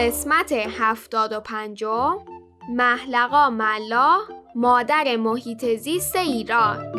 قسمت هفتاد و پنجم محلقا ملا مادر محیط زیست ایران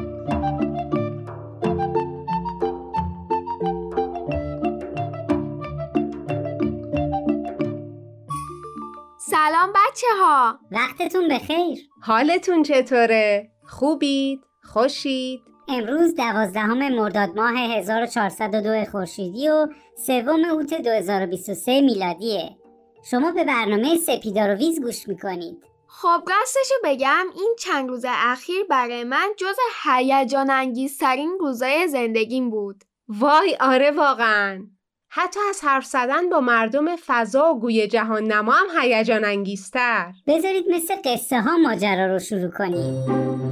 سلام بچه ها وقتتون بخیر حالتون چطوره؟ خوبید؟ خوشید؟ امروز دوازدهم مرداد ماه 1402 خورشیدی و سوم اوت 2023 میلادیه شما به برنامه سپیدار و ویز گوش می‌کنید. خب راستشو بگم این چند روز اخیر برای من جز هیجان انگیزترین روزای زندگیم بود. وای آره واقعا. حتی از حرف زدن با مردم فضا و گوی جهان نما هم هیجان انگیزتر بذارید مثل قصه ها ماجرا رو شروع کنیم.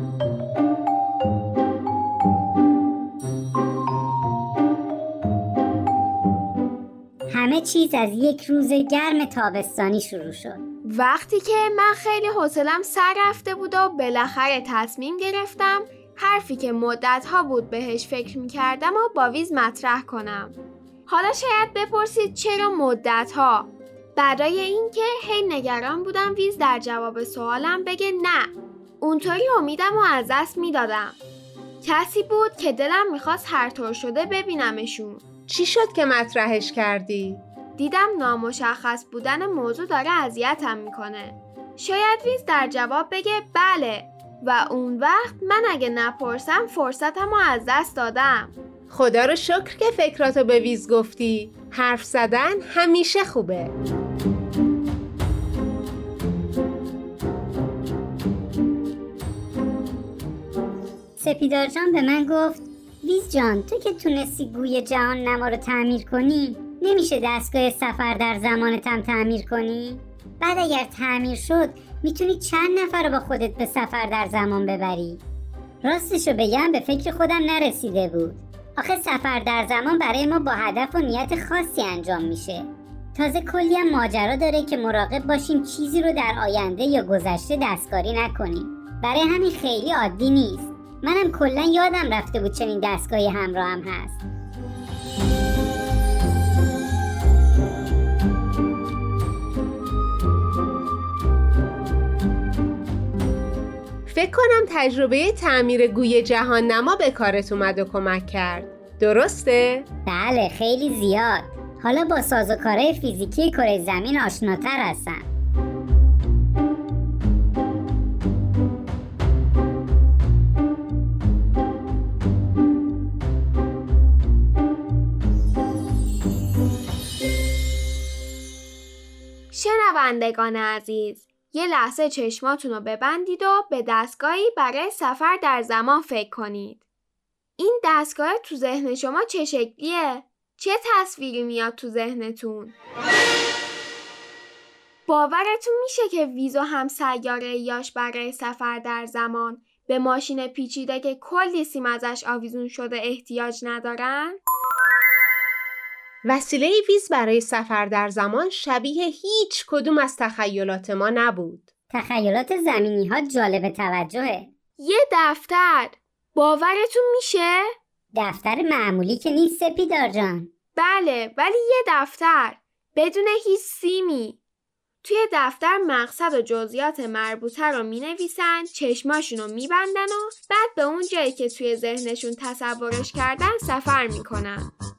همه چیز از یک روز گرم تابستانی شروع شد. وقتی که من خیلی حوصلم سر رفته بود و بالاخره تصمیم گرفتم حرفی که مدت ها بود بهش فکر می‌کردم و با ویز مطرح کنم. حالا شاید بپرسید چرا مدت ها برای اینکه هی نگران بودم ویز در جواب سوالم بگه نه. اونطوری امیدم و از دست می‌دادم. کسی بود که دلم می‌خواست هر طور شده ببینمشون. چی شد که مطرحش کردی؟ دیدم نامشخص بودن موضوع داره اذیتم می‌کنه. شاید ویز در جواب بگه بله. و اون وقت من اگه نپرسم فرصتم رو از دست دادم. خدا رو شکر که فکراتو به ویز گفتی. حرف زدن همیشه خوبه. سپیدار جان به من گفت ویز جان تو که تونستی گوی جهان نما رو تعمیر کنی؟ نمیشه دستگاه سفر در زمانتم تعمیر کنی؟ بعد اگر تعمیر شد می‌تونی چند نفر رو با خودت به سفر در زمان ببری؟ راستشو بگم به فکر خودم نرسیده بود. آخه سفر در زمان برای ما با هدف و نیت خاصی انجام میشه. تازه کلی هم ماجرا داره که مراقب باشیم چیزی رو در آینده یا گذشته دستکاری نکنیم. برای همین خیلی عادی نیست. منم کلا یادم رفته بود چنین دستگاهی همراه هم هست. فکر کنم تجربه تعمیر گوی جهان نما به کارت اومد و کمک کرد. درسته؟ بله خیلی زیاد. حالا با سازوکارهای فیزیکی کره زمین آشناتر هستم. شنوندگان عزیز یه لحظه چشماتون رو ببندید و به دستگاهی برای سفر در زمان فکر کنید. این دستگاه تو ذهن شما چه شکلیه؟ چه تصویری میاد تو ذهنتون؟ باورتون میشه که ویزا هم سیاره یاش برای سفر در زمان به ماشین پیچیده که کلی سیم ازش آویزون شده احتیاج ندارن؟ وسیله ویز برای سفر در زمان شبیه هیچ کدوم از تخیلات ما نبود. تخیلات زمینی ها جالب توجهه. یه دفتر. باورتون میشه؟ دفتر معمولی که نیست سپیدار جان. بله ولی یه دفتر. بدون هیچ سیمی. توی دفتر مقصد و جزئیات مربوطه رو می نویسن چشماشون رو می بندن و بعد به اون جایی که توی ذهنشون تصورش کردن سفر می‌کنن. جو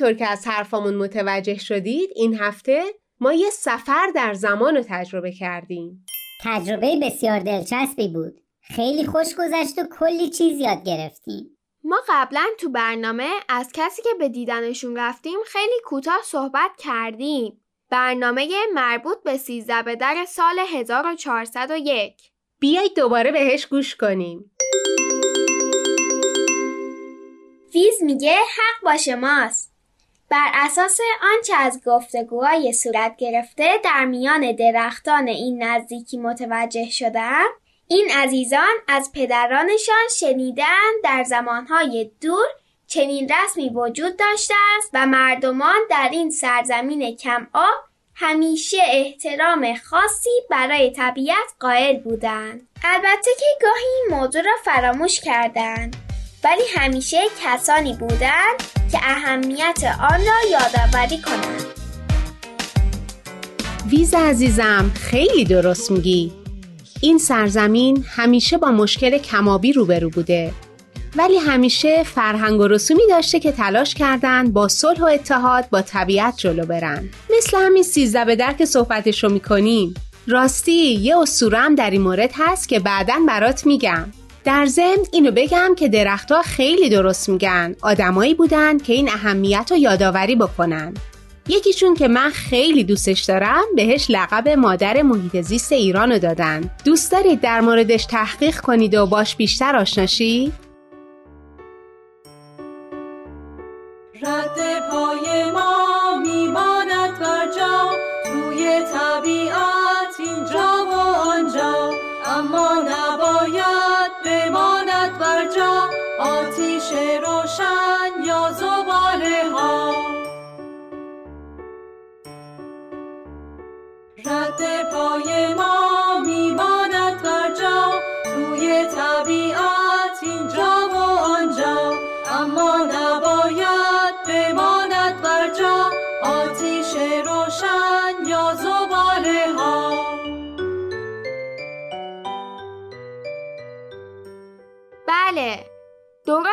همونطور که از حرفامون متوجه شدید این هفته ما یه سفر در زمان رو تجربه کردیم. تجربه بسیار دلچسبی بود خیلی خوش گذشت و کلی چیز یاد گرفتیم ما قبلا تو برنامه از کسی که به دیدنشون رفتیم خیلی کوتاه صحبت کردیم. برنامه مربوط به 13 به در سال 1401. بیایید دوباره بهش گوش کنیم. ویز میگه حق با شماست. بر اساس آنچه از گفتگوهای صورت گرفته در میان درختان این نزدیکی متوجه شدم این عزیزان از پدرانشان شنیدن در زمانهای دور چنین رسمی وجود داشته است و مردمان در این سرزمین کم آب همیشه احترام خاصی برای طبیعت قائل بودند. البته که گاهی این موضوع را فراموش کردند ولی همیشه کسانی بودند که اهمیت آن را یادآوری کنند. ویز عزیزم خیلی درست میگی. این سرزمین همیشه با مشکل کمابی روبرو بوده ولی همیشه فرهنگ و رسومی داشته که تلاش کردن با صلح و اتحاد با طبیعت جلو برن مثل همین سیزده به در که رو می‌کنیم راستی یه اسطوره هم در این مورد هست که بعدا برات میگم در ضمن اینو بگم که درختها خیلی درست میگن. آدمایی بودن که این اهمیت رو یادآوری بکنن. یکیشون که من خیلی دوستش دارم بهش لقب مادر محیط زیست ایرانو دادن. دوست دارید در موردش تحقیق کنید و باش بیشتر آشناشی؟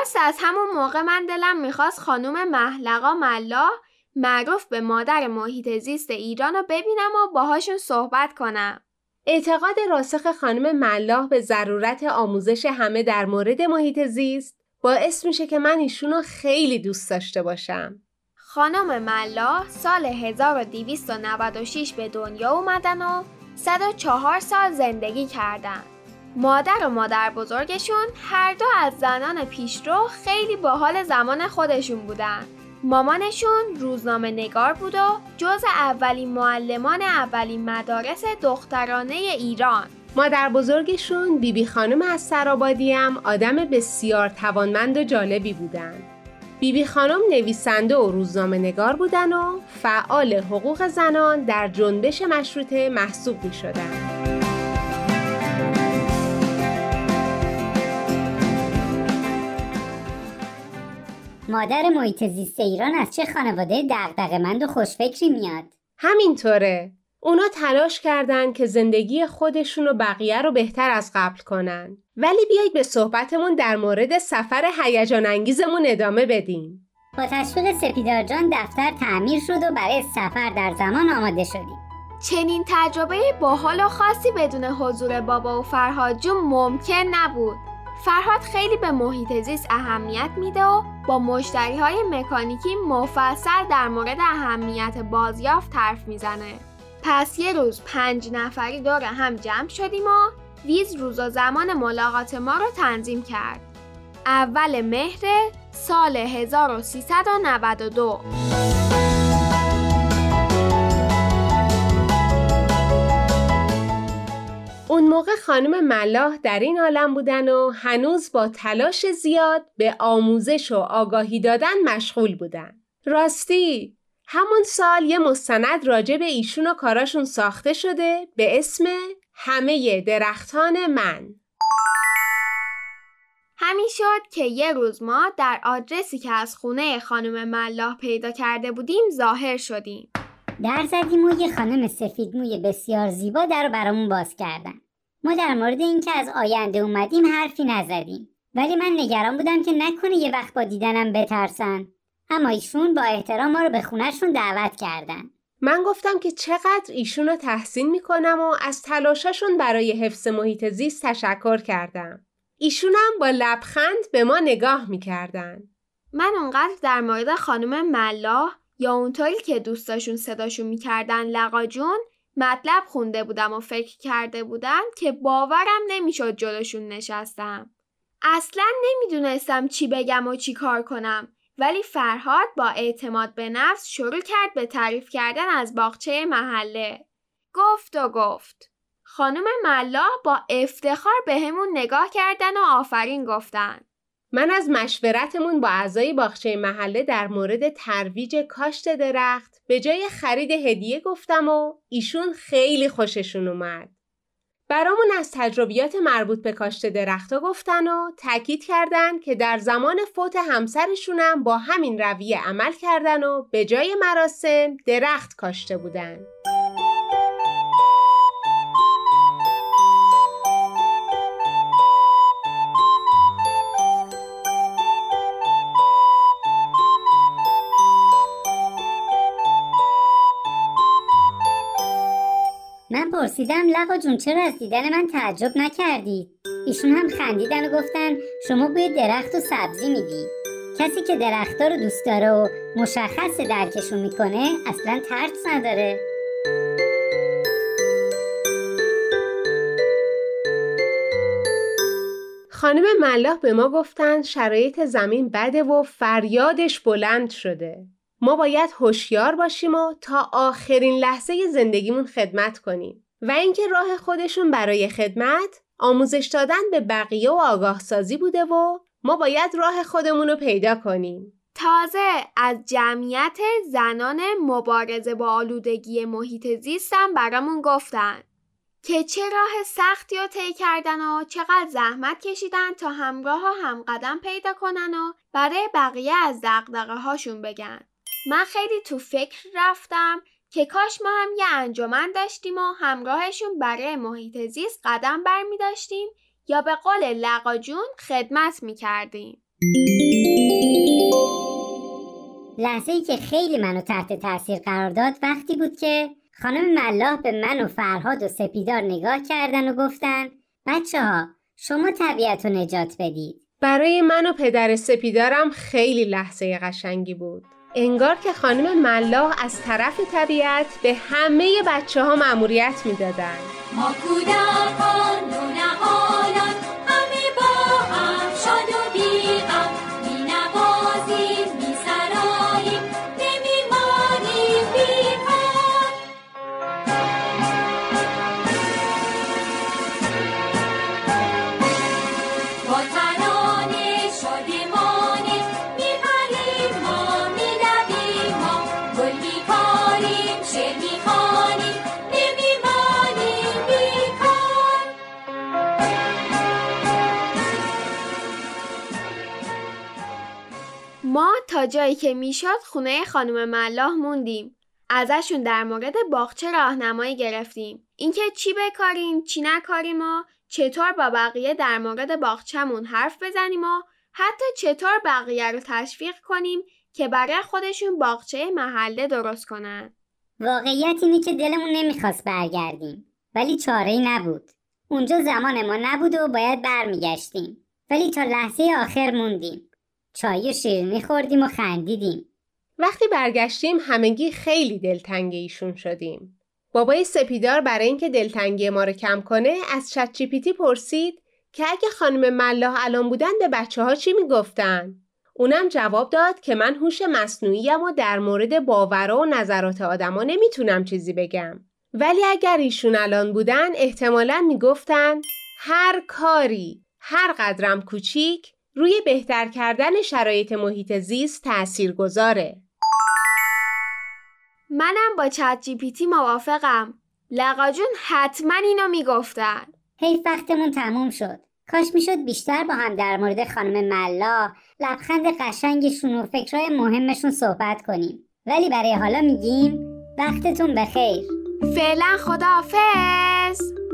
درست از همون موقع من دلم می‌خواست خانوم محلقا ملا معروف به مادر محیط زیست ایران رو ببینم و باهاشون صحبت کنم. اعتقاد راسخ خانم ملاح به ضرورت آموزش همه در مورد محیط زیست باعث میشه که من ایشونو خیلی دوست داشته باشم. خانم ملاح سال 1296 به دنیا اومدن و 104 سال زندگی کردن. مادر و مادر بزرگشون هر دو از زنان پیشرو خیلی باحال زمان خودشون بودن. مامانشون روزنامه نگار بود و جز اولین معلمان اولین مدارس دخترانه ایران مادر بزرگشون بیبی خانم از سرابادی هم آدم بسیار توانمند و جالبی بودن. بیبی خانم نویسنده و روزنامه نگار بودن و فعال حقوق زنان در جنبش مشروطه محسوب می شدن. مادر محیط زیست ایران از چه خانواده دغدغه‌مند و خوشفکری میاد همینطوره. اونا تلاش کردند که زندگی خودشون و بقیه رو بهتر از قبل کنن. ولی بیایید به صحبتمون در مورد سفر هیجان انگیزمون ادامه بدیم. با تشویق سپیدار جان دفتر تعمیر شد و برای سفر در زمان آماده شدیم چنین تجربه باحال و خاصی بدون حضور بابا و فرهاد جون ممکن نبود فرهاد خیلی به محیط زیست اهمیت میده و با مشتری های مکانیکی مفصل در مورد اهمیت بازیافت حرف می‌زنه. پس یه روز پنج نفری دور هم جمع شدیم و ویز روز و زمان ملاقات ما رو تنظیم کرد. اول مهر سال 1392 اون موقع خانم ملاح در این عالم بودن و هنوز با تلاش زیاد به آموزش و آگاهی دادن مشغول بودن. راستی همون سال یه مستند راجع به ایشون و کاراشون ساخته شده به اسم همه درختان من. همین شد که یه روز ما در آدرسی که از خونه خانم ملاح پیدا کرده بودیم ظاهر شدیم. در زدیم و یه خانم سفید موی بسیار زیبا در رو برامون باز کردن ما در مورد اینکه از آینده اومدیم حرفی نزدیم ولی من نگران بودم که نکنه یه وقت با دیدنم بترسن اما ایشون با احترام ما رو به خونهشون دعوت کردن من گفتم که چقدر ایشون رو تحسین می‌کنم و از تلاشاشون برای حفظ محیط زیست تشکر کردم. ایشونم با لبخند به ما نگاه می‌کردن. من اونقدر در مورد خانم ملاح یا اونطوری که دوستاشون صداشون می‌کردن لقاجون مطلب خونده بودم و فکر کرده بودم که باورم نمی‌شد جلوشون نشستم. اصلا نمی‌دونستم چی بگم و چی کار کنم ولی فرهاد با اعتماد به نفس شروع کرد به تعریف کردن از باغچه محله. گفت و گفت. خانم ملاح با افتخار به همون نگاه کردن و آفرین گفتن. من از مشورتمون با اعضای باغچه محله در مورد ترویج کاشت درخت به جای خرید هدیه گفتم و ایشون خیلی خوششون اومد. برامون از تجربیات مربوط به کاشت درختها گفتن و تاکید کردن که در زمان فوت همسرشونم با همین رویه عمل کردن و به جای مراسم درخت کاشته بودن. پرسیدم لقا جون چرا از دیدن من تعجب نکردید ایشون هم خندیدن و گفتن شما بوی درخت و سبزی میدی. کسی که درختها رو دوست داره و مشخص درکشون می‌کنه اصلا ترس نداره. خانم ملاح به ما گفتن شرایط زمین بده و فریادش بلند شده. ما باید هوشیار باشیم و تا آخرین لحظه زندگیمون خدمت کنیم. و اینکه راه خودشون برای خدمت آموزش دادن به بقیه و آگاه سازی بوده و ما باید راه خودمون رو پیدا کنیم. تازه از جمعیت زنان مبارزه با آلودگی محیط زیستم برامون گفتن که چه راه سختی رو طی کردن و چقدر زحمت کشیدن تا همراه و همقدم پیدا کنن و برای بقیه از دقدقه هاشون بگن. من خیلی تو فکر رفتم که کاش ما هم یه انجمن داشتیم و همراهشون برای محیط زیست قدم بر می داشتیم یا به قول لقاجون خدمت می کردیم. لحظه ای که خیلی منو تحت تاثیر قرار داد وقتی بود که خانم ملاح به من و فرهاد و سپیدار نگاه کردن و گفتن بچه ها شما طبیعت رو نجات بدید برای من و پدر سپیدارم خیلی لحظه قشنگی بود. انگار که خانم ملاح از طرف طبیعت به همه بچه ها مأموریت می‌دادن. جایی که می‌شد خونه خانم ملاح موندیم. ازشون در مورد باغچه راهنمایی گرفتیم. اینکه چی بکاریم، چی نکاریم و چطور با بقیه در مورد باغچمون حرف بزنیم و حتی چطور بقیه رو تشویق کنیم که برای خودشون باغچه محله درست کنن. واقعیت اینه که دلمون نمی‌خواست برگردیم ولی چاره ای نبود اونجا زمان ما نبود و باید برمیگشتیم ولی تا لحظه آخر موندیم چای و شیرینی خوردیم و خندیدیم وقتی برگشتیم همگی خیلی دلتنگ ایشون شدیم. بابای سپیدار برای اینکه دلتنگی ما رو کم کنه از چت پرسید که اگه خانم ملاح الان بودن به بچه ها چی می‌گفتن؟ اونم جواب داد که من هوش مصنوعیم و در مورد باورا و نظرات آدما نمی‌تونم چیزی بگم. ولی اگر ایشون الان بودن احتمالا می‌گفتن هر کاری هر قدرم کوچیک روی بهتر کردن شرایط محیط زیست تأثیر گذاره. منم با چت جی پی تی موافقم. لقاجون حتما اینو می‌گفتن. حیف وقتمون تموم شد کاش می‌شد بیشتر با هم در مورد خانم ملا لبخند قشنگشون و فکرهای مهمشون صحبت کنیم ولی برای حالا میگیم وقتتون بخیر فعلا خداحافظ.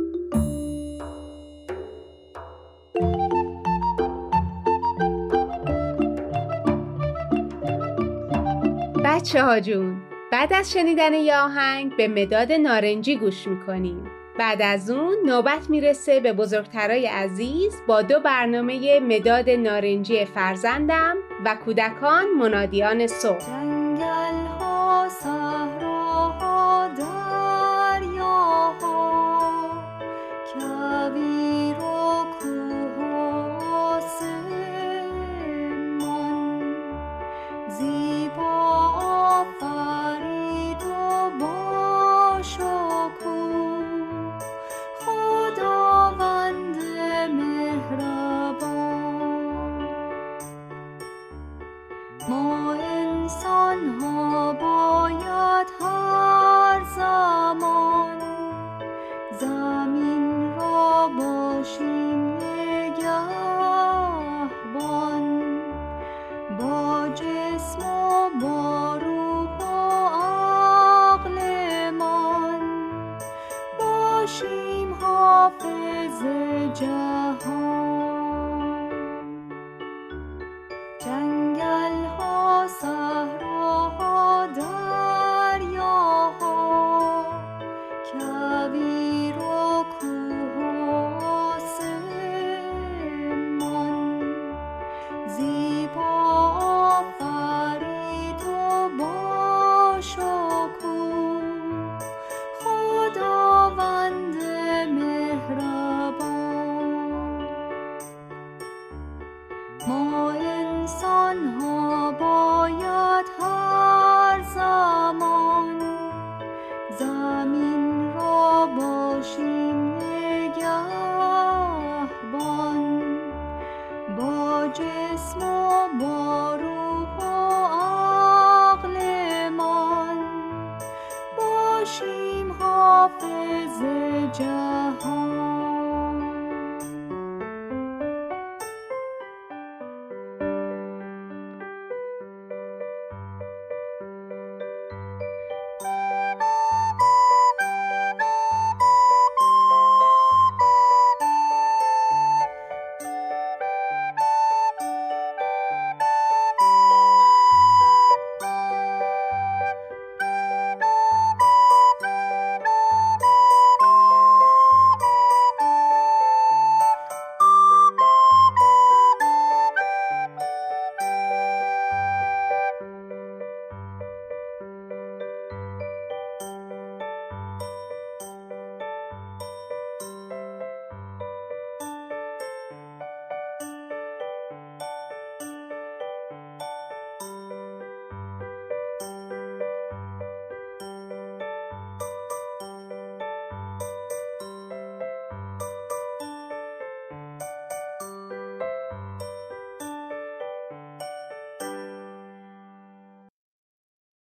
بچه ها جون بعد از شنیدن یه آهنگ به مداد نارنجی گوش می‌کنیم. بعد از اون نوبت می‌رسه به بزرگترای عزیز با دو برنامه مداد نارنجی فرزندم و کودکان منادیان صبح